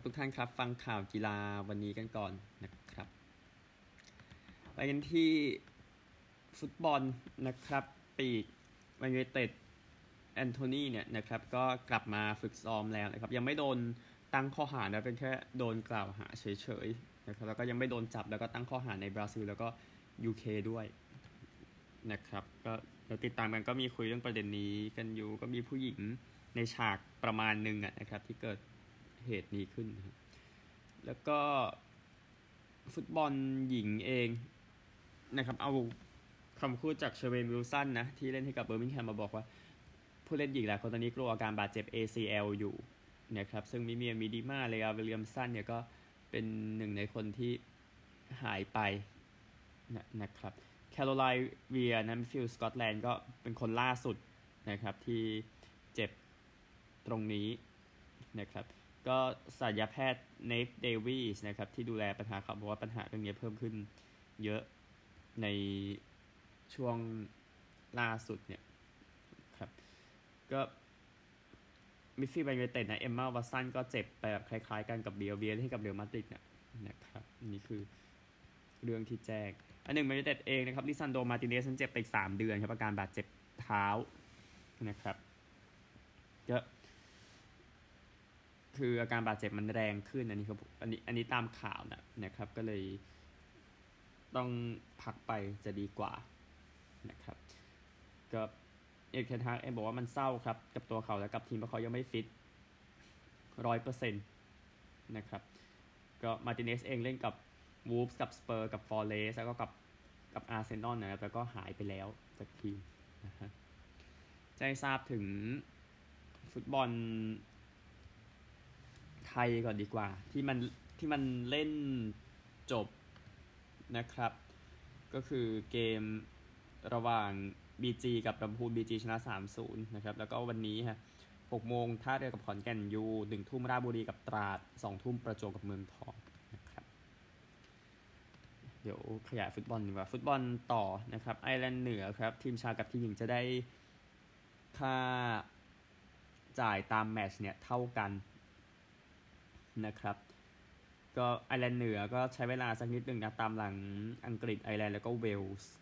ครับทุกท่านครับ ฟังข่าวกีฬาวันนี้กันก่อนนะครับ ไปกันที่ฟุตบอลนะครับ ปีกแมนยูเต็ดแอนโทนีเนี่ยนะครับก็กลับมาฝึกซ้อมแล้วนะครับ ยังไม่โดนตั้งข้อหานะเป็นแค่โดนกล่าวหาเฉยๆนะครับแล้วก็ยังไม่โดนจับแล้วก็ตั้งข้อหาในบราซิลแล้วก็ UK ด้วยนะครับก็เดี๋ยวติดตามกันก็มีคุยเรื่องประเด็นนี้กันอยู่ก็มีผู้หญิงในฉากประมาณหนึ่งนะครับที่เกิด เหตุนี้ขึ้นนะแล้วก็ฟุตบอลหญิงเองนะครับ เอาคำพูดจากเชเวนวิลสันนะ ที่เล่นให้กับเบอร์มิงแฮมมาบอกว่า ผู้เล่นหญิงหลายคนตอนนี้กลัวอาการบาดเจ็บ ACL อยู่นะครับ ซึ่งมิเมียมีดีมาเลยอาวิลเลียมสันเนี่ยก็เป็นหนึ่งในคนที่หายไปนะนะครับแคโรไลน์เวียนัมฟิลสกอตแลนด์ก็เป็นคนล่าสุดนะครับที่เจ็บตรงนี้นะครับ ก็ศัลยแพทย์เนฟเดวิสนะครับ ที่ดูแลปัญหาเขาบอกว่าปัญหาเรื่องนี้เพิ่มขึ้นเยอะในช่วงล่าสุดเนี่ยครับก็มิฟฟี่ไบเวเต็ดนะ เอมมาวัตสันก็เจ็บไปแบบคล้ายๆกันกับเบียเบียที่กับเรอัลมาดริดเนี่ยนะครับนี่คือเรื่องที่แจ้งอันหนึ่งไบเวเต็ดเองนะครับลิซันโดมาติเนสเจ็บไปสามเดือนครับอาการบาดเจ็บเท้านะครับก็ คืออาการบาดเจ็บมันแรงขึ้นอันนี้ครับอันนี้อันนี้ตามข่าวนะนะครับ ก็เลยต้องพักไปจะดีกว่านะครับก็เอริกเทนฮากเองบอกว่ามันเศร้าครับ กับตัวเขาและกับทีมเพราะเขายังไม่ฟิตร้อยเปอร์เซ็นต์นะครับก็มาติเนสเองเล่นกับวูฟส์กับสเปอร์กับฟอร์เรสแล้วก็กับกับอาร์เซนอลนะครับแล้วก็หายไปแล้วจากทีมนะฮะจะให้ทราบถึงฟุตบอล ไทยก่อนดีกว่า ที่มันที่มันเล่นจบนะครับ ก็คือเกมระหว่าง BG กับลำพูน BG ชนะ 3-0 นะครับ แล้วก็วันนี้ฮะ6โมงท่าเรือกับขอนแก่นยู1ทุ่มราชบุรีกับตราด 2 ทุ่มประจวบกับเมืองทองนะครับ เดี๋ยวขยายฟุตบอลดีกว่า ฟุตบอลต่อนะครับ ไอร์แลนด์เหนือครับ ทีมชายกับทีมหญิงจะได้ค่าจ่ายตามแมตช์เนี่ยเท่ากัน นะครับ ก็ไอร์แลนด์เหนือก็ใช้เวลาสักนิดหนึ่งนะตามหลังอังกฤษไอร์แลนด์แล้วก็เวลส์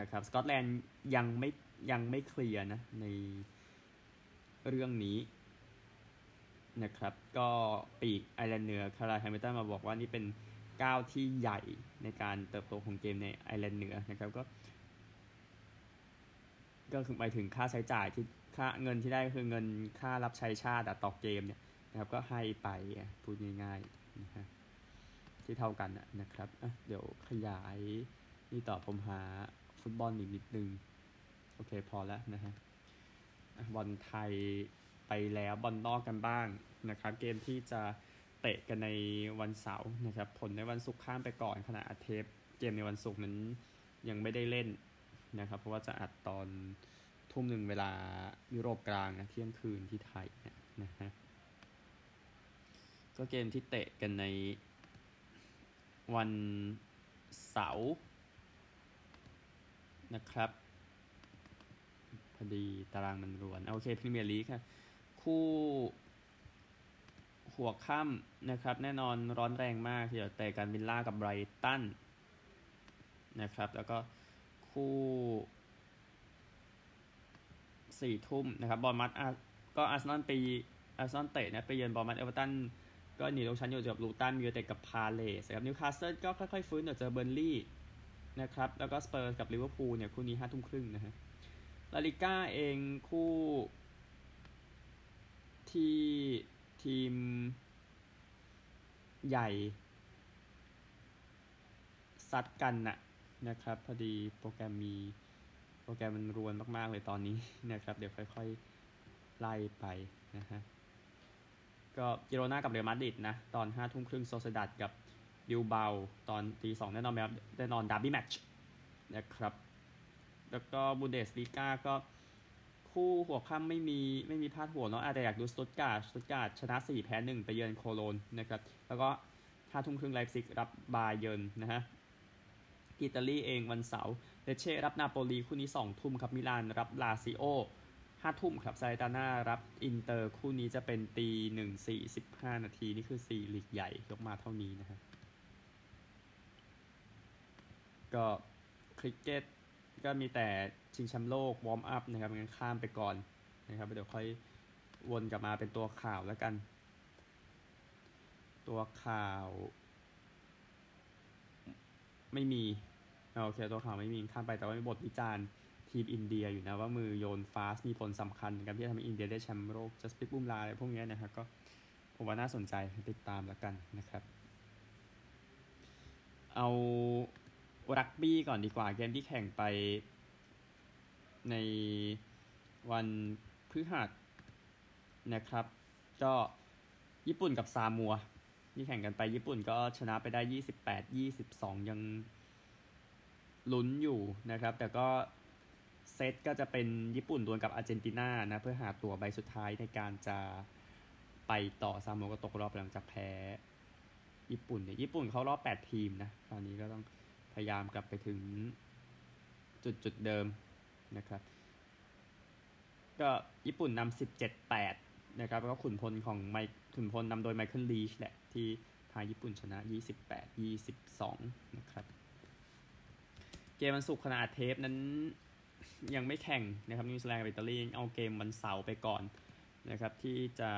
นะครับสกอตแลนด์ยังไม่ยังไม่เคลียร์นะในเรื่องนี้นะครับ ก็ปีกไอร์แลนด์เหนือคาราไฮมิลตันมาบอกว่านี่เป็นก้าวที่ใหญ่ในการเติบโตของเกมในไอร์แลนด์เหนือนะครับก็ก็คือหมายถึงค่าใช้จ่ายที่ค่าเงินที่ได้คือเงินค่ารับใช้ชาติต่อเกมเนี่ย นะครับ ก็ให้ไปพูดง่ายๆนะฮะที่เท่ากันนะครับเดี๋ยวขยายนี่ต่อผมหาฟุตบอลอีกนิดนึง โอเคพอแล้วนะฮะบอลไทยไปแล้วบอลนอกกันบ้างนะครับ เกมที่จะเตะกันในวันเสาร์นะครับ ผลในวันศุกร์ข้ามไปก่อนขณะอัดเทปเกมในวันศุกร์นั้นยังไม่ได้เล่นนะครับ เพราะว่าจะอัดตอนทุ่มหนึ่งเวลายุโรปกลางนะเที่ยงคืนที่ไทยนะฮะ ก็เกมที่เตะกันในวันเสาร์นะครับ พอดีตารางมันรวนโอเคพรีเมียร์ลีกค่ะ คู่หัวค่ำนะครับ แน่นอนร้อนแรงมากเดี๋ยวแต่การวินล่ากับไบรตันนะครับ แล้วก็คู่สี่ทุ่มนะครับบอร์นมัธก็อาร์เซนอลไปอาร์เซนอลเตะนะไปเยือนบอร์นมัธเอเวอร์ตัน ก็หนีลงชั้นอยู่กับลูตันมีเตะกับพาเลสครับนิวคาสเซิลก็ค่อยๆฟื้นเดี๋ยวเจอเบิร์นลีย์นะครับแล้วก็สเปอร์กับลิเวอร์พูลเนี่ยคู่นี้ห้าทุ่มครึ่งนะฮะลาลิก้าเองคู่ที่ทีมใหญ่ซัดกันนะนะครับ พอดีโปรแกรมมีโปรแกรมมันรวนมาก ๆ เลยตอนนี้นะครับ เดี๋ยวค่อย ๆ ไล่ไปนะฮะ ก็กิโรนากับเรอัลมาดริดนะ ตอนห้าทุ่มครึ่งโซเซดัดกับบิลเบาตอนตีสองแน่นอนไหมครับแน่นอน derby match นะครับ แล้วก็บุนเดสลีกาก็คู่หัวค่ำไม่มีไม่มีพลาดหัวเนาะอาจจะอยากดูสตุตการ์ดสตุตการ์ดชนะ 4 แพ้ 1 ไปเยือนโคโลนนะครับ แล้วก็ห้าทุ่มครึ่งไลป์ซิกรับบาเยิร์นนะฮะอิตาลีเองวันเสาร์เลเช่รับนาโปลีคู่นี้ 2 ทุ่มครับมิลานรับลาซิโอ ห้าทุ่มครับซาแลร์นิตาน่ารับอินเตอร์คู่นี้จะเป็นตีหนึ่งสี่สิบห้านาที นี่คือสี่ลีกใหญ่ยกมาเท่านี้นะครับก็คริกเก็ตก็มีแต่ชิงแชมป์โลก warm up นะครับงั้นข้ามไปก่อนนะครับเดี๋ยวค่อยวนกลับมาเป็นตัวข่าวแล้วกัน ตัวข่าว ไม่มีโอเคตัวข่าวไม่มีข้ามไปแต่ว่ามีบทวิจารณ์ ทีมอินเดียอยู่นะว่ามือโยนฟาสมีผลสำคัญกับที่ทำให้อินเดียได้แชมป์โลกจัสปิกบุมลาอะไรพวกนี้นะครับก็ผมว่าน่าสนใจติดตามแล้วกันนะครับ เอารักบี้ก่อนดีกว่าเกมที่แข่งไปในวันพฤหัสนะครับ ก็ญี่ปุ่นกับซามัวที่แข่งกันไปญี่ปุ่นก็ชนะไปได้ 28 22 ยังลุ้นอยู่นะครับ แต่ก็ เซตก็จะเป็นญี่ปุ่นดวลกับอาร์เจนตินานะเพื่อหาตัวใบสุดท้ายในการจะไปต่อซาโมก็ตกรอบหลังจากแพ้ ญี่ปุ่นเนี่ยญี่ปุ่นเขารอบ 8 ทีมนะคราวนี้ก็ต้องพยายามกลับไปถึงจุดจุดเดิมนะครับ ก็ญี่ปุ่นนำ17 8นะครับแล้วก็ขุนพลของไมขุนพลนำโดยไมเคิลลีชแหละ ที่พาญี่ปุ่นชนะ28 22นะครับ เกมวันศุกร์ขนาดเทปนั้น ยังไม่แข่งนะครับนิวซีแลนด์กับอิตาลีเอาเกมวันเสาร์ไปก่อนนะครับ ที่จะ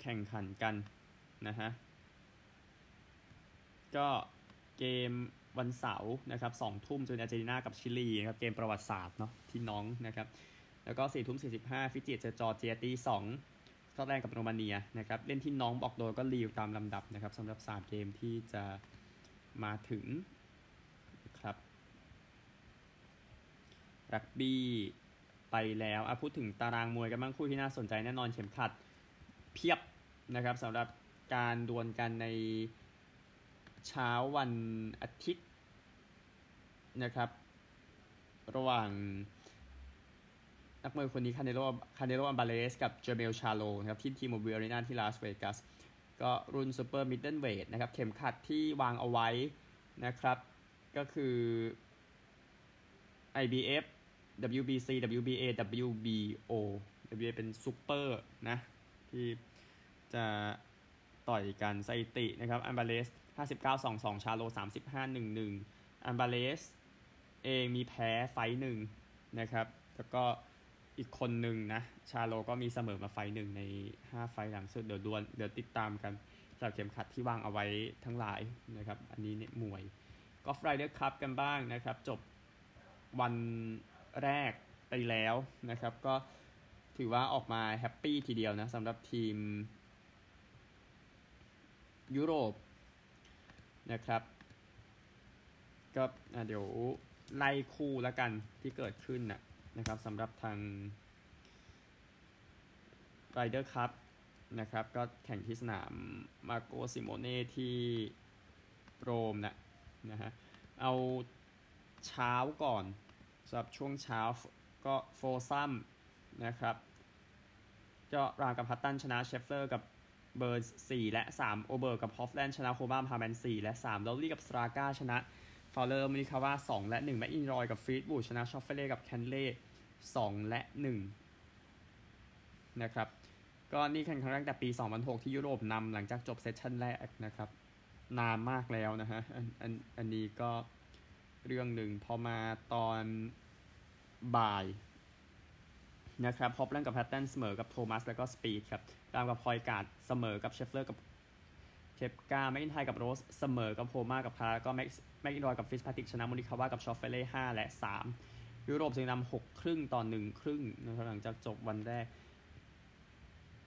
แข่งขันกันนะฮะก็เกมวันเสาร์นะครับสองทุ่มจออาร์เจนตินากับชิลีนะครับเกมประวัติศาสตร์เนาะที่น้องนะครับ แล้วก็สี่ทุ่มสี่สิบห้าฟิจิเจอจอร์เจียตีสองสกอตแลนด์กับโรมาเนียนะครับเล่นที่น้องบอกโดยก็รีวตามลำดับนะครับสำหรับสามเกมที่จะมาถึงครับ รักบี้ไปแล้วพูดถึงตารางมวยกันบ้างคู่ที่น่าสนใจแน่นอนเข็มขัดเพียบนะครับสำหรับการดวลกันในเช้าวันอาทิตย์นะครับ ระหว่างนักมวยคนนี้คาเนโลคาเนโลอัลวาเรซกับเจอร์เมลชาร์โลนะครับที่ทีโมบายล์อารีนาที่ลาสเวกัสก็รุ่น super middleweight นะครับเข็มขัดที่วางเอาไว้นะครับ ก็คือ IBF WBC WBA WBO WBA เป็นซูเปอร์นะ ที่จะต่อยกันสถิตินะครับอัมบาเลส59 22 ชาโล 35 11อัมบาเลสเองมีแพ้ไฟหนึ่งนะครับ แล้วก็อีกคนหนึ่งนะ ชาโลก็มีเสมอมาไฟหนึ่งใน 5 ไฟหลังสุดเดี๋ยวดวลเดี๋ยวติดตามกันสำหรับเข็มขัดที่วางเอาไว้ทั้งหลายนะครับ อันนี้เนี่ยมวยกอล์ฟ Ryder Cup กันบ้างนะครับ จบวัน แรกไปแล้วนะครับ ก็ถือว่าออกมา happy ทีเดียวนะสำหรับทีม ยุโรปนะครับก็เดี๋ยวไล่คู่แล้วกันที่เกิดขึ้นนะนะครับสำหรับทาง Ryder Cup นะครับ ก็แข่งที่สนามมาร์โกซิโมเน่ที่โรมนะนะฮะเอาเช้าก่อน สำหรับช่วงเช้าก็ foursome นะครับก็รามกับแฮตตันชนะเชฟเลอร์กับเบิร์นส์สี่และสามโอเบอร์กับฮอฟแลนด์ชนะโฮมากับฮาร์แมนสี่และสามลอรี่กับสตราก้าชนะฟาวเลอร์โมริคาว่าสองและหนึ่งแมคอิลรอยกับฟลีตวูดชนะชอฟเฟเล่กับแคนเล่สองและหนึ่งนะครับก็นี่แข่งครั้งแรกแต่ปี 2006 ที่ยุโรปนำหลังจากจบเซสชั่นแรกนะครับ นานมากแล้วนะฮะอันอันอันนี้ก็ เรื่องหนึ่งพอมาตอนบ่ายนะครับฮอปแลนกับแพตเทนเสมอกับโทมัสแล้วก็สปีดครับตามกับพอยการ์ดเสมอกับเชฟเลอร์กับเคปกาแมกอินไทกับโรสเสมอกับโพมากับพาแล้วก็แม็กแมคอิลรอยกับฟิตซ์แพทริคชนะโมริคาว่ากับชอฟเฟเล่ห้าและสามยุโรปจึงนำหกครึ่งต่อหนึ่งครึ่งนะครับหลังจากจบวันแรก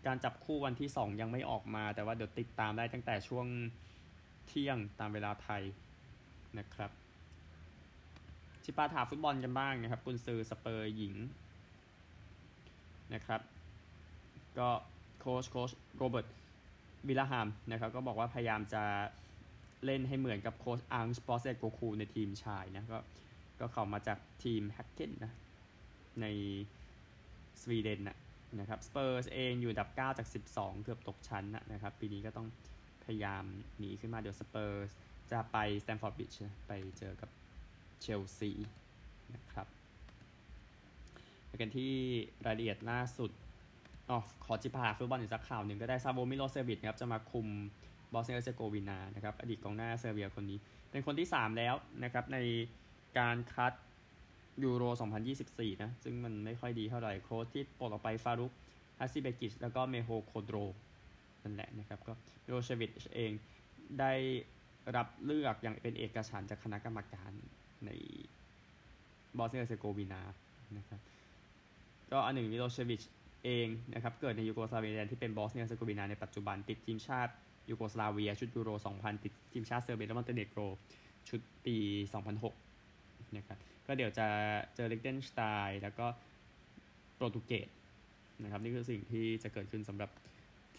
การจับคู่วันที่สองยังไม่ออกมา แต่ว่าเดี๋ยวติดตามได้ตั้งแต่ช่วงเที่ยงตามเวลาไทยนะครับ ชิปาถาฟุตบอลกันบ้างนะครับกุนซือสเปอร์หญิงนะครับ ก็โค้ชโค้ชโรเบิร์ตวิลาฮามนะครับก็บอกว่าพยายามจะเล่นให้เหมือนกับโค้ชอังเก้ ปอสเตโคกลูในทีมชายนะก็ก็เข้ามาจากทีมแฮกเกนนะในสวีเดนนะนะครับสเปอร์เองอยู่อันดับ 9 จาก 12 เกือบตกชั้นนะครับ ปีนี้ก็ต้องพยายามหนีขึ้นมาเดี๋ยวสเปอร์จะไปสแตมฟอร์ดบริดจ์ไปเจอกับ เชลซีนะครับไปกันที่รายละเอียดล่าสุดอ๋อขอจิพาฟุตบอลอีกสักข่าวหนึ่งก็ได้ซาโวมิโลเชวิชนะครับจะมาคุมบอสเนียเฮอร์เซโกวีนานะครับอดีตกองหน้าเซอร์เบียคนนี้ เป็นคนที่ 3 แล้วนะครับในการคัดยูโร 2024 นะ ซึ่งมันไม่ค่อยดีเท่าไหร่โค้ชที่ปลดออกไปฟารุกฮัดซิเบกิชแล้วก็เมโฮโคโดรนั่นแหละนะครับ ก็มิโลเชวิชเองได้รับเลือกอย่างเป็นเอกฉันท์จากคณะกรรมการ ในบอสเนียเฮอร์เซโกวีนานะครับก็อันหนึ่งมิโลเชวิชเองนะครับเกิดในยูโกสลาเวียที่เป็นบอสเนียเฮอร์เซโกวีนาในปัจจุบันติดทีมชาติยูโกสลาเวีย ชุดยูโร 2000 ติดทีมชาติเซอร์เบียและมอนเตเนโกรชุดปี 2006นะครับก็เดี๋ยวจะเจอลิกเตนสไตน์แล้วก็โปรตุเกสนะครับนี่คือสิ่งที่จะเกิดขึ้นสำหรับ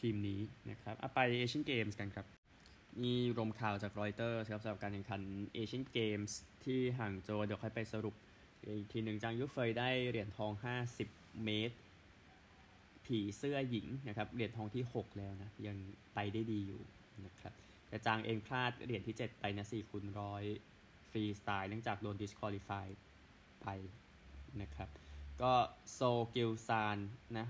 ทีมนี้นะครับอไปเอเชียนเกมส์กันครับ มีรวมข่าวจากรอยเตอร์ครับสำหรับการแข่งขันเอเชียนเกมส์ที่หางโจวเดี๋ยวค่อยไปสรุปอีกทีหนึ่งจางยุเฟยได้เหรียญทอง 50 เมตร ผีเสื้อหญิงนะครับเหรียญทองที่ 6 แล้วนะ ยังไปได้ดีอยู่นะครับแต่จางเองพลาดเหรียญที่ 7 ไปนะ4คูณร้อยฟรีสไตล์เนื่องจากโดน disqualify ไปนะครับ ก็โซกิลซานนะ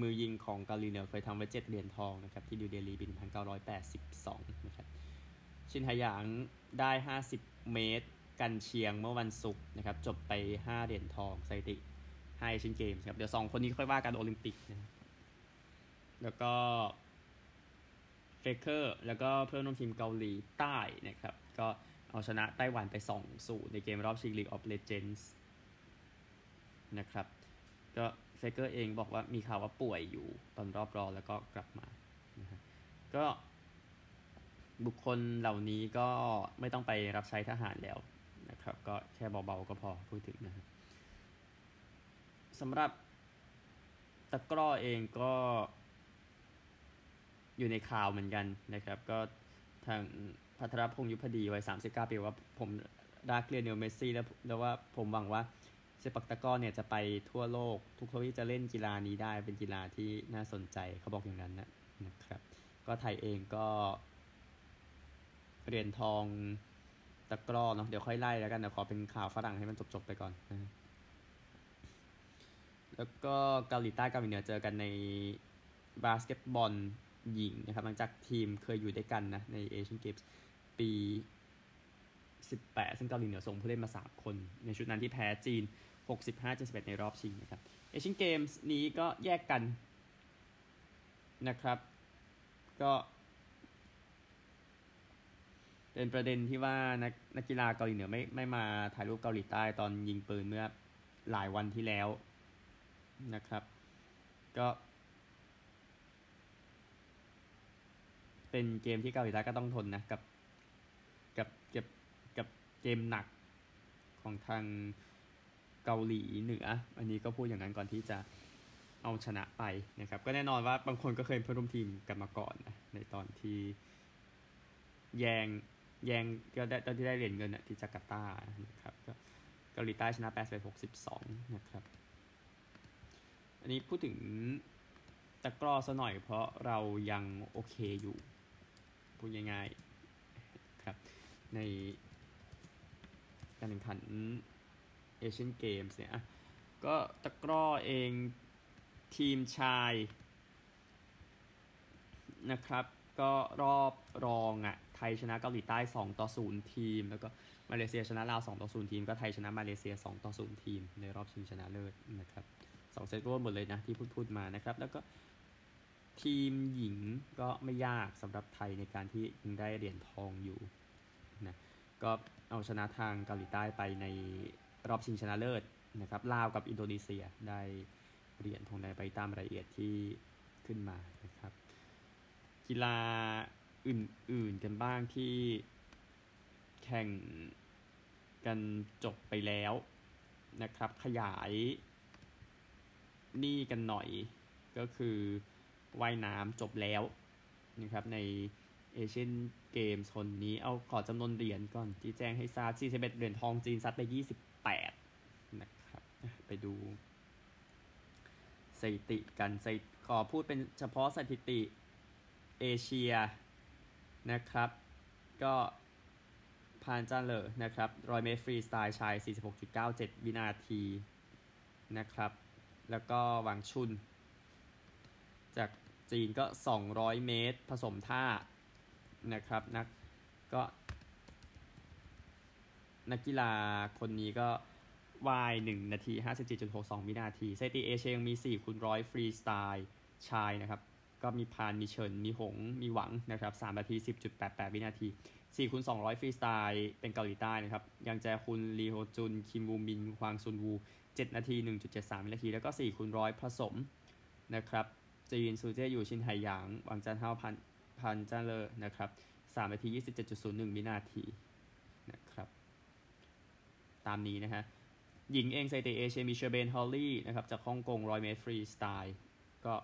มือยิงของเกาหลีเหนือเคยทำไว้7เหรียญทองนะครับที่นิวเดลีปี1982นะครับฉินไห่หยางได้ 50 เมตร กรรเชียงเมื่อวันศุกร์นะครับจบไป 5 เหรียญทองสถิติไฮเอเชียนเกมส์ครับเดี๋ยว 2 คนนี้ค่อยว่ากันโอลิมปิกนะแล้วก็เฟเกอร์แล้วก็เพื่อนร่วมทีมเกาหลีใต้นะครับก็เอาชนะไต้หวันไป2 ศูนย์ในเกมรอบชิง League of Legends นะครับก็ เฟเกอร์เองบอกว่ามีข่าวว่าป่วยอยู่ตอนรอบรอแล้วก็กลับมานะฮะก็บุคคลเหล่านี้ก็ไม่ต้องไปรับใช้ทหารแล้วนะครับ ก็แค่เบาๆก็พอพูดถึงนะฮะสำหรับตะกร้อเองก็อยู่ในข่าวเหมือนกันนะครับ ก็ทางพัทรพงศ์ยุพดีวัย 39 ปีว่าผมรักลิโอเนลเมสซี่แล้วแล้วว่าผมหวังว่า เซปักตะกร้อเนี่ยจะไปทั่วโลก ทุกคนที่จะเล่นกีฬานี้ได้เป็นกีฬาที่น่าสนใจเขาบอกอย่างนั้นนะนะครับ ก็ไทยเองก็เหรียญทองตะกร้อเนาะเดี๋ยวค่อยไล่แล้วกันเดี๋ยวขอเป็นข่าวฝรั่งให้มันจบๆไปก่อนนะแล้วก็เกาหลีใต้เกาหลีเหนือเจอกันในบาสเกตบอลหญิงนะครับหลังจากทีมเคยอยู่ด้วยกันนะในเอเชียนเกมส์ปี 18 ซึ่งเกาหลีเหนือส่งผู้เล่นมา 3 คน ในชุดนั้นที่แพ้จีน 65-71 ในรอบชิงนะครับเอเชียนเกมส์นี้ก็แยกกันนะครับ ก็เป็นประเด็นที่ว่านักนักกีฬาเกาหลีเหนือไม่ไม่มาถ่ายรูปเกาหลีใต้ตอนยิงปืนเมื่อหลายวันที่แล้วนะครับ ก็ เป็นเกมที่เกาหลีใต้ก็ต้องทนนะกับกับกับกับเกมหนักของทาง เกาหลีเหนือ อันนี้ก็พูดอย่างนั้นก่อนที่จะเอาชนะไปนะครับ ก็แน่นอนว่าบางคนก็เคยเพื่อนร่วมทีมกันมาก่อนนะในตอนที่แยงแยงก็ได้ตอนที่ได้เหรียญเงินที่จาการ์ตานะครับก็เกาหลีใต้ชนะ8 6 2นะครับ อันนี้พูดถึงตะกร้อซะหน่อยเพราะเรายังโอเคอยู่ พูดง่ายๆครับในการแข่งขัน เอเชียนเกมส์เนี่ยก็ตะกร้อเองทีมชายนะครับ ก็รอบรองอะ่ะไทยชนะเกาหลีใต้ 2 ต่อ 0 ทีม แล้วก็มาเลเซียชนะลาว2ต่อ 0 ทีม ก็ไทยชนะมาเลเซีย 2 ต่อ 0 ทีม ในรอบชิงชนะเลิศนะครับสองเซตรวมหมดเลยนะที่พูดพูดมานะครับ แล้วก็ทีมหญิงก็ไม่ยากสำหรับไทยในการที่ยังได้เหรียญทองอยู่นะก็เอาชนะทางเกาหลีใต้ไปใน รอบชิงชนะเลิศนะครับลาวกับอินโดนีเซียได้เหรียญทองแดงไปตามรายละเอียดที่ขึ้นมานะครับ กีฬาอื่นๆกันบ้างที่แข่งกันจบไปแล้วนะครับ ขยายนี่กันหน่อยก็คือว่ายน้ำจบแล้วนะครับในเอเชียนเกมส์คนนี้เอาขอจำนวนเหรียญก่อนที่แจ้งให้ทราบ41เหรียญทองจีนซัดไป 8นะครับไปดูสถิติกันสขอพูดเป็นเฉพาะสถิติเอเชียนะครับ ก็พานจ้าเลอนะครับรอยเมตรฟรีสไตล์ชาย 46.97 วินาทีนะครับ แล้วก็หวังชุน จากจีนก็ 200 เมตร ผสมท่านะครับนักก็ นักกีฬาคนนี้ก็ว่าย1นาที 57.62วินาทีสถิติเอเชียยังมี 4คูณร้อยฟรีสไตล์ชายนะครับ ก็มีพาน มีเฉิน มีหง มีหวังนะครับ3นาที 10.88 วินาที4คูณ200 ฟรีสไตล์เป็นเกาหลีใต้นะครับ ยังแจคุณลีโฮจุน คิมวูมินฮวางซุนวู 7 นาที 1.73 วินาที แล้วก็4คูณร้อยผสมนะครับจีนซูเจอยู่ชินไหหยาง หวังจันเท่าพันพันจ้าเลอนะครับ3นาที 27.01 วินาทีนะครับ ตามนี้นะฮะ หญิงเองสถิติเอเชียมีเชอร์เบนฮอลลี่นะครับจากฮ่องกง100เมตรฟรีสไตล์ก็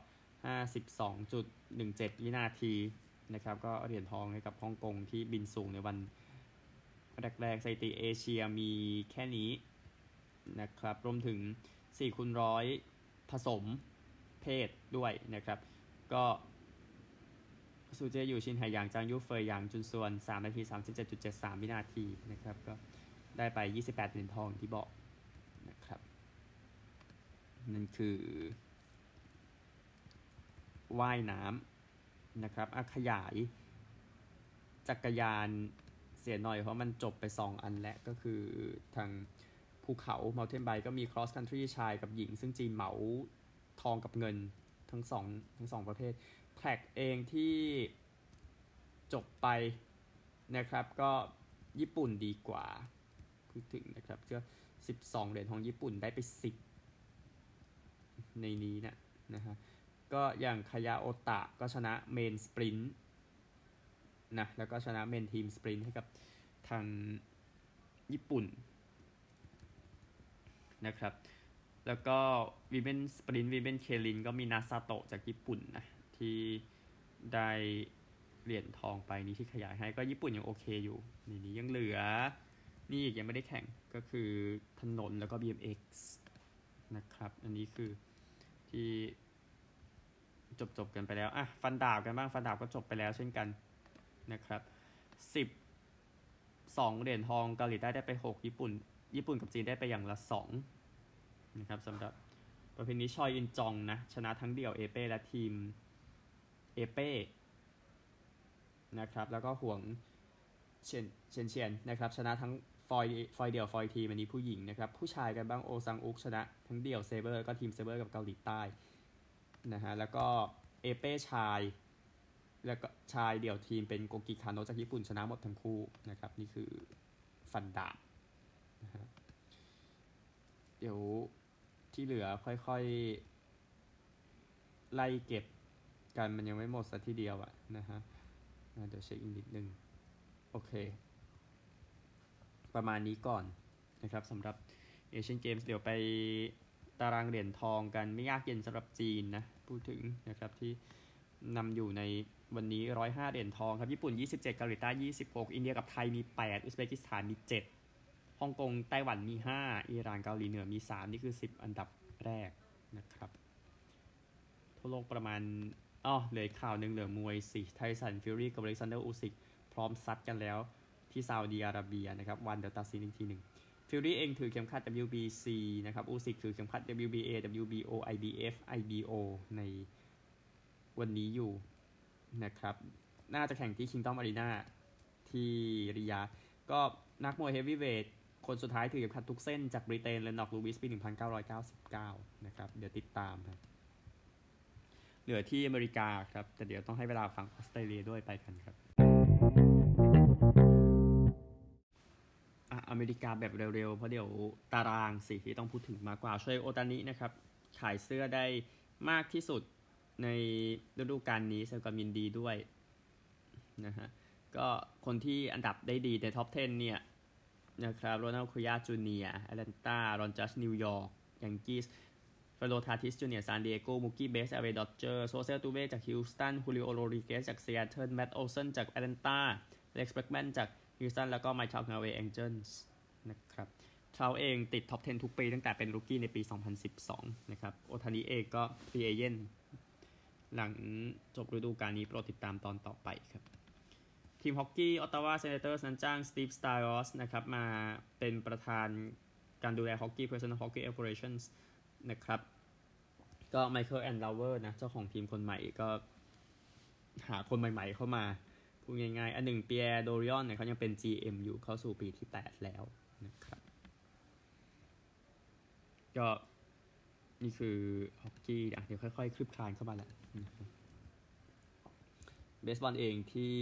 52.17 วินาทีนะครับก็เหรียญทองให้กับฮ่องกงที่บินสูงในวันแรกๆสถิติเอเชียมีแค่นี้นะครับรวมถึง4คูณร้อยผสมเพศด้วยนะครับ ก็ซูเจียอวี่ฉินไห่หยางจางยุเฟยหยางจุนส่วน 3 นาที 37.73 วินาทีนะครับก็ ได้ไป 28เหรียญทองที่บอกนะครับ นั่นคือ ว่ายน้ำนะครับอขยาย จักรยานเสียหน่อยเพราะมันจบไป 2 อันแล้วก็คือทางภูเขา Mountain Bike ก็มี Cross Country ชายกับหญิง ซึ่งจีนเหมาทองกับเงินทั้งสองทั้งสองประเภทtrack เองที่จบไปนะครับก็ญี่ปุ่นดีกว่า พูดถึงนะครับ ก็ 12 เหรียญทองญี่ปุ่นได้ไป 10 ในนี้นะนะฮะก็อย่างคายาโอตะก็ชนะ men sprint นะแล้วก็ชนะ men team sprint ให้กับทางญี่ปุ่นนะครับ แล้วก็วีเบนสปรินต์วีเบนเคลินก็มีนาซาโตะจากญี่ปุ่นนะที่ได้เหรียญทองไปนี้ที่ขยายให้ก็ญี่ปุ่นยังโอเคอยู่นี่นี้ยังเหลือ นี่อีกยังไม่ได้แข่งก็คือถนนแล้วก็ BMX นะครับ อันนี้คือที่จบจบกันไปแล้ว อะ ฟันดาบกันบ้าง ฟันดาบก็จบไปแล้วเช่นกันนะครับสิบสองเหรียญทองเกาหลีใต้ได้ไปหกญี่ปุ่น ญี่ปุ่นกับจีนได้ไปอย่างละสองนะครับสำหรับประเภทนี้ชอยอินจองนะ ชนะทั้งเดี่ยวเอเป้และทีมเอเป้นะครับ แล้วก็ห่วงเชนเชนเชียนนะครับ ชนะทั้ง ฟอยล์ฟอยล์เดี่ยวฟอยล์ทีมอันนี้ผู้หญิงนะครับ ผู้ชายกันบ้างโอซังอุกชนะ ทั้งเดี่ยวเซเบอร์แล้วก็ทีมเซเบอร์กับเกาหลีใต้นะฮะแล้วก็เอเป้ชาย แล้วก็ชายเดี่ยวทีมเป็นโคกิคาโนะจากญี่ปุ่นชนะหมดทั้งคู่นะครับ นี่คือฟันดาบนะฮะเดี๋ยวที่เหลือค่อยๆ ไล่เก็บกันมันยังไม่หมดสัทีเดียวอะนะฮะเดี๋ยวเช็คอีกนิดนึง โอเค ประมาณนี้ก่อนนะครับสำหรับเอเชียนเกมส์เดี๋ยวไปตารางเหรียญทองกันไม่ยากเย็นสำหรับจีนนะ พูดถึงนะครับที่นำอยู่ในวันนี้ 105 เหรียญทองครับ ญี่ปุ่น 27 เกาหลีใต้ 26 อินเดียกับไทยมี 8 อุซเบกิสถานมี 7ฮ่องกงไต้หวันมี 5 อิหร่านเกาหลีเหนือมี 3 นี่คือ 10 อันดับแรกนะครับ ทั่วโลกประมาณอ๋อเหลือข่าวหนึ่งเหลือมวยสิไทสันฟิวรี่กับอเล็กซานเดอร์อูซิค พร้อมซัดกันแล้ว ที่ซาอุดีอาระเบียนะครับ วันเดลตัดสินอีกทีหนึ่งฟิวรี่เองถือเข็มขัด WBC นะครับอูซิคถือเข็มขัด WBA WBO IBF IBO ในวันนี้อยู่นะครับ น่าจะแข่งที่ Kingdom Arena ที่ริยา ก็นักมวยเฮฟวีเวทคนสุดท้ายถือเข็มขัดทุกเส้นจากบริเตนเลนนอกลูวิสปี 1999 นะครับ เดี๋ยวติดตามครับ เหลือที่อเมริกาครับ แต่เดี๋ยวต้องให้เวลาฟังออสเตรเลียด้วยไปกันครับ อเมริกาแบบเร็วๆ เพราะเดี๋ยวตารางสิที่ต้องพูดถึงมากกว่าช่วยโอตานินะครับ ขายเสื้อได้มากที่สุดในฤดูกาลนี้แสดงความยินดีด้วยนะฮะก็คนที่อันดับได้ดีในท็อป 10 เนี่ยนะครับโรนัลคุยาจูเนียแอตแลนตารอนจัสนิวยอร์กยังกีสเฟโลทาทิสจูเนียซานดิเอโกมูกี้เบสเอเวดอเจอร์โซเซลตูเบจากฮิลสตันฮูลิโอโรริเกสจากเซีแอตเทิลแมตต์โอเซนจากแอตแลนตาอเล็กซ์เบร็กแมนจาก ฮิวสตันแล้วก็ไมค์เทราต์แอลเอแองเจิลส์นะครับเขาเองติดท็อป 10 ทุกปีตั้งแต่เป็น rookie ในปี 2012 นะครับ โอทานิเองก็ free agent หลังจบฤดูกาลนี้โปรดติดตามตอนต่อไปครับ ทีมฮอกกี้ออตตาวาเซเนเตอร์สนั้นจ้างสตีฟสเตออสนะครับ มาเป็นประธานการดูแลฮอกกี้ President Hockey Operations นะครับ ก็ไมเคิลแอนด์ลาวเออร์นะ เจ้าของทีมคนใหม่ก็หาคนใหม่ๆเข้ามา พูดง่ายๆ อันหนึ่งเปียโดริออนเนี่ยเขายังเป็น GM อยู่เข้าสู่ปีที่ 8 แล้วนะครับ ก็นี่คือฮอกกี้อะเดี๋ยวค่อยๆ คลืบคลานเข้ามาแหละเบสบอลเองที่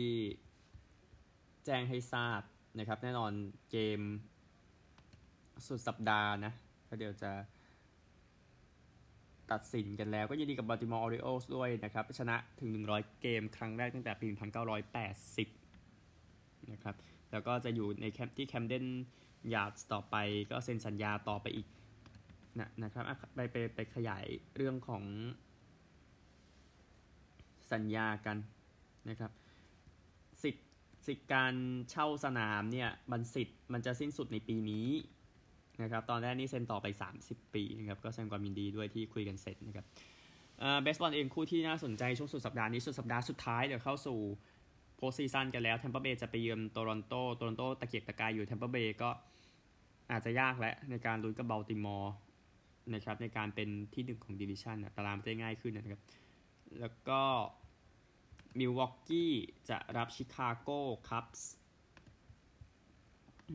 แจ้งให้ทราบนะครับ แน่นอนเกมสุดสัปดาห์นะก็เดี๋ยวจะ ตัดสินกันแล้วก็ยินดีกับบัลติมอร์ออริโอสด้วยนะครับ ชนะถึง 100 เกมครั้งแรกตั้งแต่ปี 1980 นะครับ แล้วก็จะอยู่ในแคมป์ที่แคมเดนยาร์ดต่อไปก็เซ็นสัญญาต่อไปอีกนะนะครับไปไปไปขยายเรื่องของสัญญากันนะครับสิทธิ์สิทธิ์การเช่าสนามเนี่ยมันสิทธิ์มันจะสิ้นสุดในปีนี้ นะครับตอนแรกนี่เซ็นต่อไป 30 ปีนะครับก็แสดงความยินดีด้วยที่คุยกันเสร็จนะครับเบสบอลเองคู่ที่น่าสนใจช่วงสุดสัปดาห์นี้สุดสัปดาห์สุดท้ายเดี๋ยวเข้าสู่ postseason กันแล้วแทมเปอร์เบย์จะไปเยือนโตรอนโตโตรอนโตตะเกียกตะกายอยู่แทมเปอร์เบย์ก็อาจจะยากและในการลุ้นกับบัลติมอร์นะครับในการเป็นที่หนึ่งของ division ตารางจะง่ายขึ้นนะครับ แล้วก็มิลวอกกี้จะรับชิคาโกคัพส์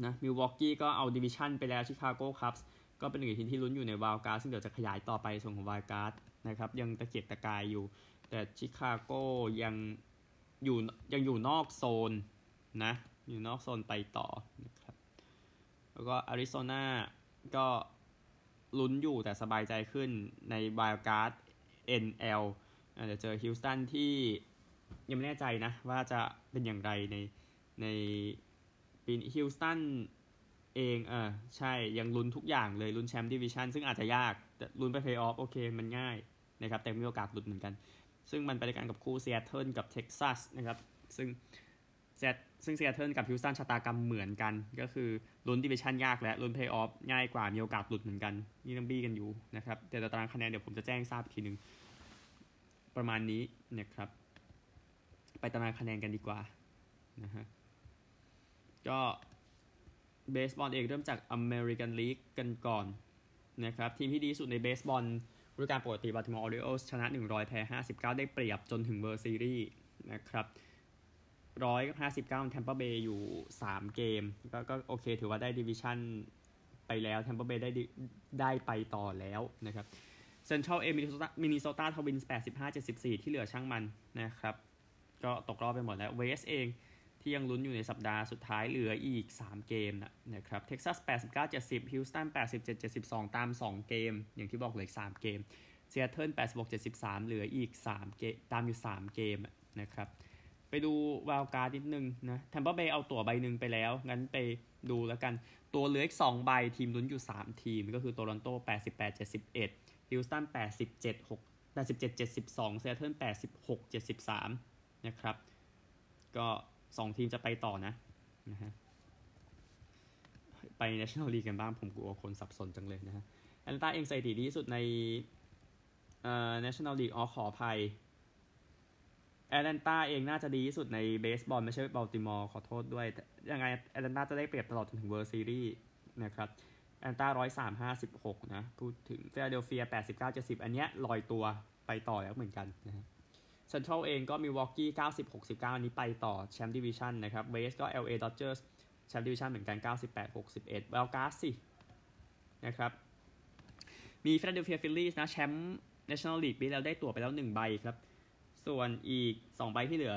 นะมิลวอกกี้ก็เอา division ไปแล้วชิคาโกคัพส์ก็เป็นหนึ่งทีมที่ลุ้นอยู่ใน wild card ซึ่งเดี๋ยวจะขยายต่อไปส่งของ wild card นะครับยังตะเกียกตะกายอยู่ แต่ชิคาโกยังอยู่ยังอยู่นอกโซนนะอยู่นอกโซนไปต่อนะครับแล้วก็อาริโซนาก็ลุ้นอยู่แต่สบายใจขึ้นในวาลการ์ด NL เดี๋ยวเจอฮิวสตันที่ยังไม่แน่ใจนะว่าจะเป็นอย่างไรในใน ปีนฮิวสตันเองเออใช่ ยังลุ้นทุกอย่างเลยลุ้นแชมป์ division ซึ่งอาจจะยากแต่ลุ้นไปเพย์ออฟโอเค มันง่ายนะครับ แต่มีโอกาสหลุดเหมือนกัน ซึ่งมันไปด้วยกันกับคู่เซียเทิลกับเท็กซัสนะครับ ซึ่งเซตซึ่งเซียเทิลกับฮิวสตันชะตากรรมเหมือนกัน ก็คือลุ้น division ยากและลุ้นเพย์ออฟง่ายกว่ามีโอกาสหลุดเหมือนกัน นี่ต้องบี้กันอยู่นะครับแต่ตารางคะแนนเดี๋ยวผมจะแจ้งทราบอีกทีหนึ่งประมาณนี้นะครับ ไปตารางคะแนนกันดีกว่านะฮะ ก็เบสบอลเองเริ่มจากอเมริกันลีกกันก่อนนะครับทีมที่ดีสุดในเบสบอลฤดูกาลปกติบัลติมอร์ออริโอสชนะ 100 แพ้ 59 ได้เปรียบจนถึง World Series นะครับร้อยห้าสิบเก้าแทมเปอร์เบย์อยู่ 3 เกมก็ก็โอเคถือว่าได้ division ไปแล้วแทมเปอร์เบย์ได้ได้ไปต่อแล้วนะครับเซนทรัลเอมินิโซตามินิโซตาทวินส์85 74 ที่เหลือช่างมันนะครับ ก็ตกรอบไปหมดแล้ว West เอง ที่ยังลุ้นอยู่ในสัปดาห์สุดท้ายเหลืออีก 3 เกมนะครับเท็กซัส89 70ฮิวสตัน87 72 ตาม 2 เกม อย่างที่บอกเหลืออีก 3 เกมเซียเทิล86 73 เหลืออีก 3 เกม ตามอยู่ 3 เกมนะครับไปดู wild card นิดนึงนะแทมเปอร์เบย์เอาตั๋วใบหนึ่งไปแล้ว งั้นไปดูแล้วกัน ตั๋วเหลืออีก 2 ใบทีมลุ้นอยู่ 3 ทีม ก็คือโตรอนโต 88 71ฮิวสตัน87 6 87 72เซียเทิล86 73 นะครับ ก็ สองทีมจะไปต่อนะนะฮะไป National League กันบ้าง ผมกลัวคนสับสนจังเลยนะฮะแอตแลนตาเองสถิติดีที่สุดในเอ่อ National League อ๋อขออภัยแอตแลนตาเองน่าจะดีที่สุดในเบสบอลไม่ใช่บัลติมอร์ขอโทษด้วยยังไงแอตแลนตาจะได้เปรียบตลอดจนถึง World Series นะครับแอตแลนตาร้อยสามห้าสิบหกนะ พูดถึงฟิลาเดลเฟียแปดสิบเก้าเจ็ดสิบอันเนี้ยลอยตัวไปต่อแล้วเหมือนกันนะฮะ เซนทรัลเองก็มิลวอกกี้เก้าสิบหกสิบเก้าอันนี้ไปต่อแชมป์ division นะครับ West ก็ LA Dodgers แชมป์ division เหมือนกัน 98 61 wild card สินะครับมีฟิลาเดลเฟียฟิลลี่นะแชมป์ National League ปีแล้วได้ตั๋วไปแล้ว 1 ใบครับ ส่วนอีก 2 ใบที่เหลือ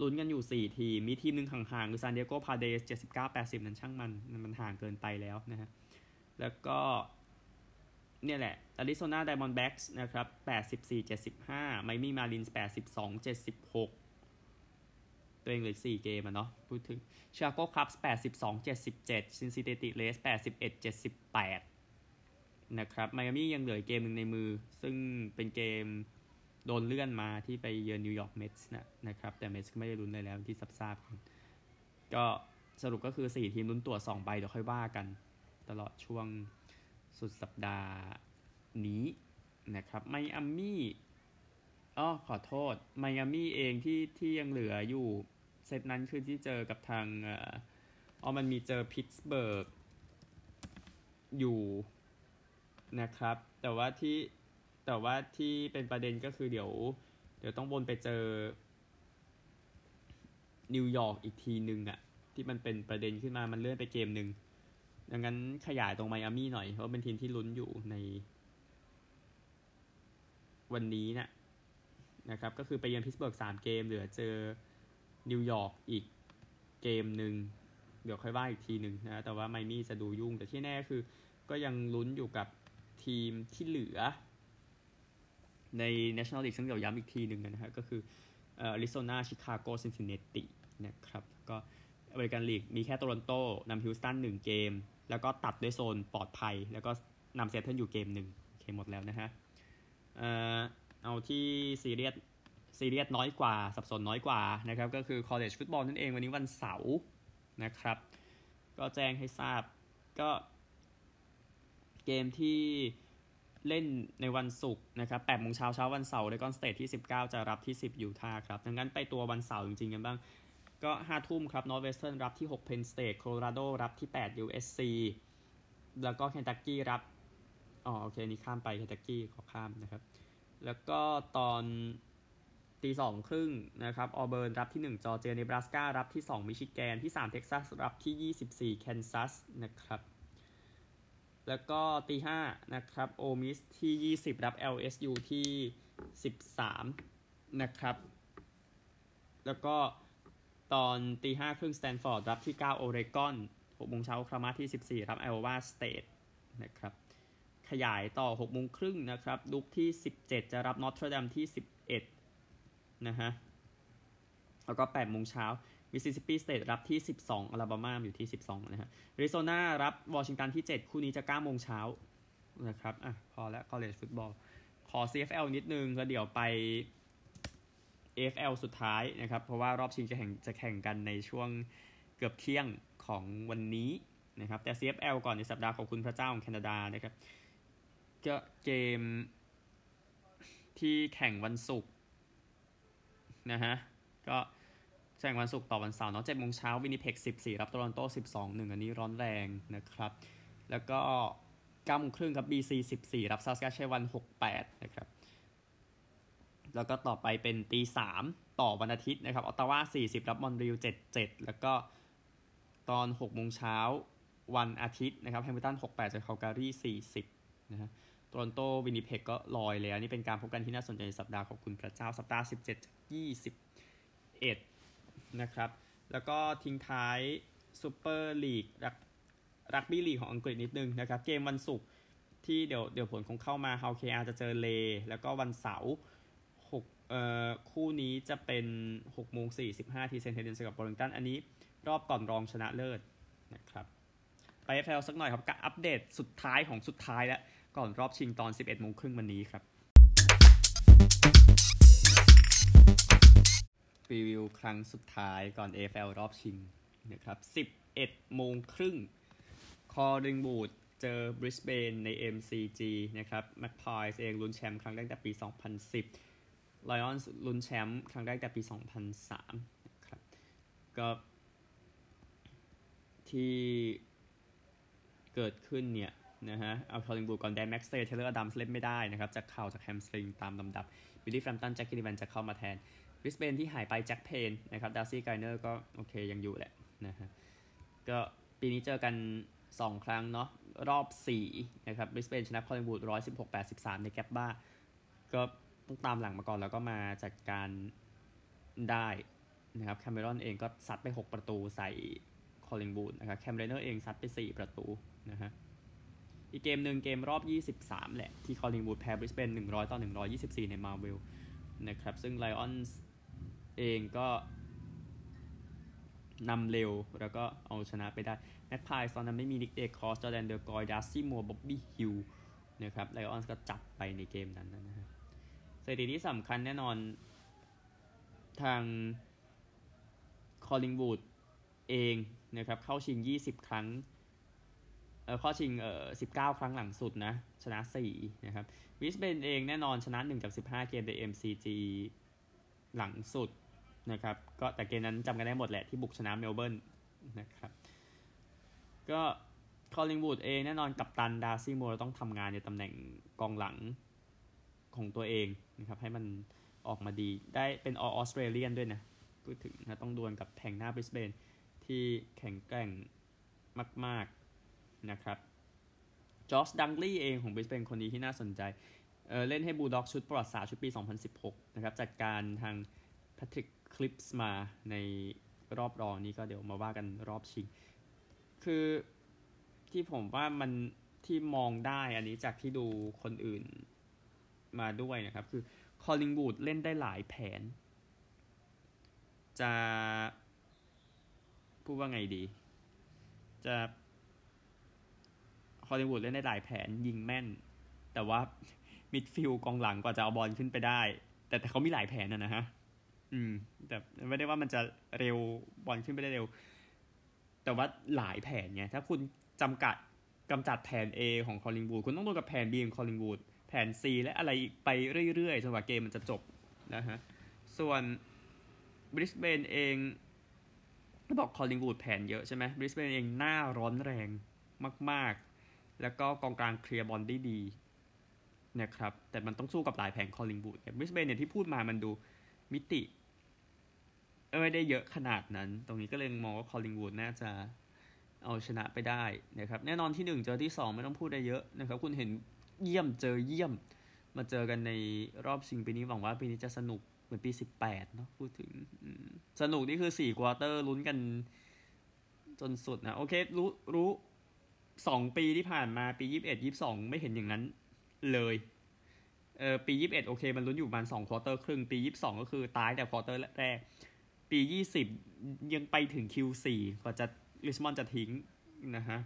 ลุ้นกันอยู่ 4 ทีม มีทีมหนึ่งห่างๆคือซานดิเอโกพาเดรส79 80 นั้นช่างมัน มันห่างเกินไปแล้วนะฮะแล้วก็ เนี่ยแหละอาริโซนาไดมอนด์แบ็กส์นะครับ84 75ไมอามี่มาร์ลินส์82 76ตัวเองเหลือ4เกมอะเนาะพูดถึงชิคาโกคัพส์82 77ซินซินเนติเรดส์81 78นะครับไมอามี่ยังเหลือเกมหนึ่งในมือ ซึ่งเป็นเกมโดนเลื่อนมาที่ไปเยือนนิวยอร์กเมทส์นะนะครับ แต่เมทส์ก็ไม่ได้ลุ้นเลยแล้วที่ซับซาบก็สรุปก็คือ 4 ทีมลุ้นตั๋ว 2 ใบเดี๋ยวค่อยว่ากัน ตลอดช่วง สุดสัปดาห์นี้นะครับไมอามี่อ๋อขอโทษไมอามี่เองที่ที่ยังเหลืออยู่เซตนั้นคือที่เจอกับทางอ๋อมันมีเจอพิตสเบิร์กอยู่นะครับ แต่ว่าที่แต่ว่าที่เป็นประเด็นก็คือเดี๋ยว เดี๋ยวต้องวนไปเจอ นิวยอร์กอีกทีหนึ่งอะที่มันเป็นประเด็นขึ้นมามันเลื่อนไปเกมหนึ่ง ดังนั้นขยายตรงไมอามี่หน่อย เพราะเป็นทีมที่ลุ้นอยู่ในวันนี้นะนะครับ ก็คือไปเยือนพิตสเบิร์กสามเกม เหลือเจอนิวยอร์กอีกเกมหนึ่ง เดี๋ยวค่อยว่าอีกทีหนึ่งนะ แต่ว่าไมอามี่จะดูยุ่ง แต่ที่แน่คือ ก็ยังลุ้นอยู่กับทีมที่เหลือ ใน National League ซึ่งเดี๋ยวย้ำอีกทีหนึ่งนะครับก็คืออาริโซนาชิคาโกซินซินเนตินะครับ ก็อเมริกันลีกมีแค่โตรอนโตนำฮิวสตันหนึ่งเกม แล้วก็ตัดด้วยโซนปลอดภัย แล้วก็นำเซียเทิลอยู่เกมหนึ่งโอเคหมดแล้วนะฮะเออเอาที่ซีเรียสซีเรียสน้อยกว่า สับสนน้อยกว่านะครับ ก็คือ college football นั่นเองวันนี้วันเสาร์นะครับ ก็แจ้งให้ทราบก็เกมที่เล่นในวันศุกร์นะครับ8โมงเช้าเช้าวันเสาร์โอเรกอนสเตทที่ 19 จะรับที่ 10ยูทาห์ครับ ดังนั้นไปตัววันเสาร์จริงๆกันบ้าง ก็ 5 ทุ่มครับ Northwestern รับที่6 Penn State Colorado รับที่ 8 USC แล้วก็ Kentucky รับ อ๋อ โอเค นี่ข้ามไป Kentucky ขอข้ามนะครับ แล้วก็ตอนตีสองครึ่งนะครับ ออเบิร์นรับที่ 1 จอร์เจียเนบราสการับที่ 2 มิชิแกน ที่ 3 เท็กซัส รับที่ 24 แคนซัส นะครับ แล้วก็ตีห้านะครับ โอมิสที่ 20 รับ LSU ที่ 13 นะครับ แล้วก็ ตอนตีห้าครึ่งสแตนฟอร์ดรับที่ 9 โอเรกอน6โมงเช้าโอคลาโฮมาที่ 14 รับไอโอวาสเตทนะครับ ขยายต่อ6โมงครึ่งนะครับดุ๊กที่ 17 จะรับนอตเทรอดามที่ 11 นะฮะ แล้วก็8โมงเช้ามิสซิสซิปปีสเตทรับที่ 12อลาบามาอยู่ที่ 12 นะฮะอริโซนารับวอชิงตันที่ 7 คู่นี้จะ9โมงเช้านะครับ อะ พอแล้ว college football ขอ CFL นิดนึงแล้วเดี๋ยวไป AFL สุดท้ายนะครับ เพราะว่ารอบชิงจะแข่งจะแข่งกันในช่วงเกือบเที่ยงของวันนี้นะครับ แต่ CFL ก่อนในสัปดาห์ของคุณพระเจ้าของแคนาดานะครับก็เกมที่แข่งวันศุกร์นะฮะก็แข่งวันศุกร์ต่อวันเสาร์เนาะเจ็ดโมงเช้าวินิเพ็กสิบสี่รับโตลอนโตสิบสองหนึ่งอันนี้ร้อนแรงนะครับ แล้วก็เก้าโมงครึ่งครับบีซีสิบสี่รับซาสกาเชวันหกแปดนะครับ แล้วก็ต่อไปเป็นตีสามต่อวันอาทิตย์นะครับออตตาวาสี่สิบรับมอนทรีออลเจ็ดเจ็ดแล้วก็ตอนหกโมงเช้าวันอาทิตย์นะครับแฮมิลตันหกแปดเจอคาลการีสี่สิบนะฮะโตรอนโตวินนิเพกก็ลอยแล้วนี่เป็นการพบกันที่น่าสนใจสัปดาห์ของคุณพระเจ้าสัปดาห์สิบเจ็ดยี่สิบเอ็ดนะครับ แล้วก็ทิ้งท้ายซูเปอร์ลีกรักรักบี้ลีกของอังกฤษนิดนึงนะครับ เกมวันศุกร์ที่เดี๋ยวเดี๋ยวผลคงเข้ามาฮาเคอาจะเจอเล แล้วก็วันเสาร์ อ่อคู่นี้จะเป็น6โมง45ทีเซนเทเดนส์กับบอริงตันอันนี้รอบก่อนรองชนะเลิศนะครับไปเอฟสักหน่อยครับกับอัปเดตสุดท้ายของสุดท้ายแล้ว ก่อนรอบชิงตอน 11โมงครึ่งวันนี้ครับรีวิวครั้งสุดท้ายก่อน AFL รอบชิงนะครับ 11โมงครึ่งคอลลิงวูดเจอบริสเบนใน MCG นะครับแม็กพายส์เองลุ้นแชมป์ครั้งแรกแต่ปี 2010 Lions ลุ้นแชมป์ครั้งแรกแต่ปี 2003นะครับก็ที่เกิดขึ้นเนี่ยนะฮะเอาคอลลิงวูดก่อนแดนแม็กสเตย์เทย์เลอร์อดัมส์เล่นไม่ได้นะครับ จากเข่าจาก hamstring ตามลำดับ บิลลี่แฟรมป์ตันแจ็คกินนิแวนจะเข้ามาแทนบริสเบนที่หายไปแจ็คเพนนะครับดาร์ซี่การ์ดิเนอร์ก็โอเคยังอยู่แหละนะฮะก็ปีนี้เจอกัน 2 ครั้งเนาะรอบ 4 นะครับบริสเบนชนะคอลลิงวูด116 83 ในแกบบ้า ก็ ต้องตามหลังมาก่อนแล้วก็มาจัดการได้นะครับแคมเมรอนเองก็ซัดไป 6 ประตูใส่คอลลิงวูดนะครับแคมเรย์เนอร์เองซัดไป 4 ประตูนะฮะอีกเกมหนึ่งเกมรอบ 23 แหละ ที่คอลลิงวูดแพ้บริสเบน100 ต่อ 124 ในมาร์เวลนะครับซึ่งไลออนเองก็นำเร็วแล้วก็เอาชนะไปได้แม็กพายตอนนั้นไม่มีนิกเดคอสจอร์แดนเดอกอยดาร์ซี่มัวร์บ๊อบบี้ฮิลนะครับไลออนก็จับไปในเกมนั้นนะฮะ สถิติที่สำคัญแน่นอนทางคอลลิงวูดเองนะครับเข้าชิง 20 ครั้งเออข้อชิงเอ่อ19 ครั้งหลังสุดนะ ชนะ 4 นะครับบริสเบนเองแน่นอนชนะ 1 จาก 15 เกมใน MCG หลังสุดนะครับก็แต่เกมนั้นจำกันได้หมดแหละที่บุกชนะเมลเบิร์นนะครับก็คอลลิงวูดเองแน่นอนกัปตันดาร์ซี่มัวร์ต้องทำงานในตำแหน่งกองหลังของตัวเอง นะครับให้มันออกมาดีได้เป็น All-Australian ด้วยนะพูดถึงนะต้องดวลกับแผงหน้าบริสเบนที่แข็งแกร่งมาก ๆ นะครับจอร์จดังลี่เองของบริสเบนคนนี้ที่น่าสนใจเเล่นให้บูลด็อกชุดประวัติศาสตร์ชุดปี 2016 นะครับ จัดการทางแพทริกคลิปส์มาในรอบรองนี้ก็เดี๋ยวมาว่ากันรอบชิง คือที่ผมว่ามันที่มองได้อันนี้จากที่ดูคนอื่น มาด้วยนะครับ คือคอลลิงบูดเล่นได้หลายแผน จะพูดว่าไงดี จะคอลลิงวูดเล่นได้หลายแผนยิงแม่น แต่ว่า midfield กองหลังกว่าจะเอาบอลขึ้นไปได้ แต่แต่เขามีหลายแผนนะนะฮะ อืม แต่ไม่ได้ว่ามันจะเร็วบอลขึ้นไปได้เร็ว แต่ว่าหลายแผนไงถ้าคุณจำกัดกำจัดแผน A ของคอลลิงวูดคุณต้องดวลกับแผน B ของคอลลิงบูด น C และอะไรไปเรื่อยๆจนกว่าเกมมันจะจบนะฮะ ส่วนบริสเบนเองก็บอกคอลลิงบูดแผนเยอะใช่ไหมบริสเบนเองหน้าร้อนแรงมากๆ แล้วก็กองกลางเคลียร์บอลได้ดีนะครับ แต่มันต้องสู้กับหลายแผงคอลลิงบูดบริสเบนเนี่ยที่พูดมามันดูมิติไม่ได้เยอะขนาดนั้น ตรงนี้ก็เลยมองว่าคอลลิงวูดน่าจะเอาชนะไปได้นะครับ แน่นอนที่ 1 เจอที่ 2 ไม่ต้องพูดได้เยอะนะครับ คุณเห็น เยี่ยมเจอเยี่ยม มาเจอกันในรอบชิงปีนี้หวังว่าปีนี้จะสนุกเหมือนปี18เนาะพูดถึงสนุกนี่คือ4 quarter ลุ้นกัน จนสุดนะ โอเค รู้รู้สองปีที่ผ่านมาปี21 22ไม่เห็นอย่างนั้นเลยเออปี21โอเค มันลุ้นอยู่ประมาณ2 quarter ครึ่ง ปี22ก็คือตายแต่ quarter แรกปี20ยังไปถึง Q4 กว่าจะริชมอนด์จะทิ้งนะฮะ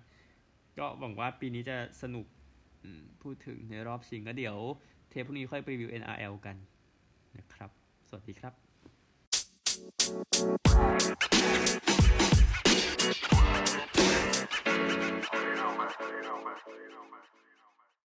ก็หวังว่าปีนี้จะสนุก พูดถึงในรอบชิงก็เดี๋ยวเทปพรุ่งนี้ค่อยไปรีวิว NRL กันนะครับ สวัสดีครับ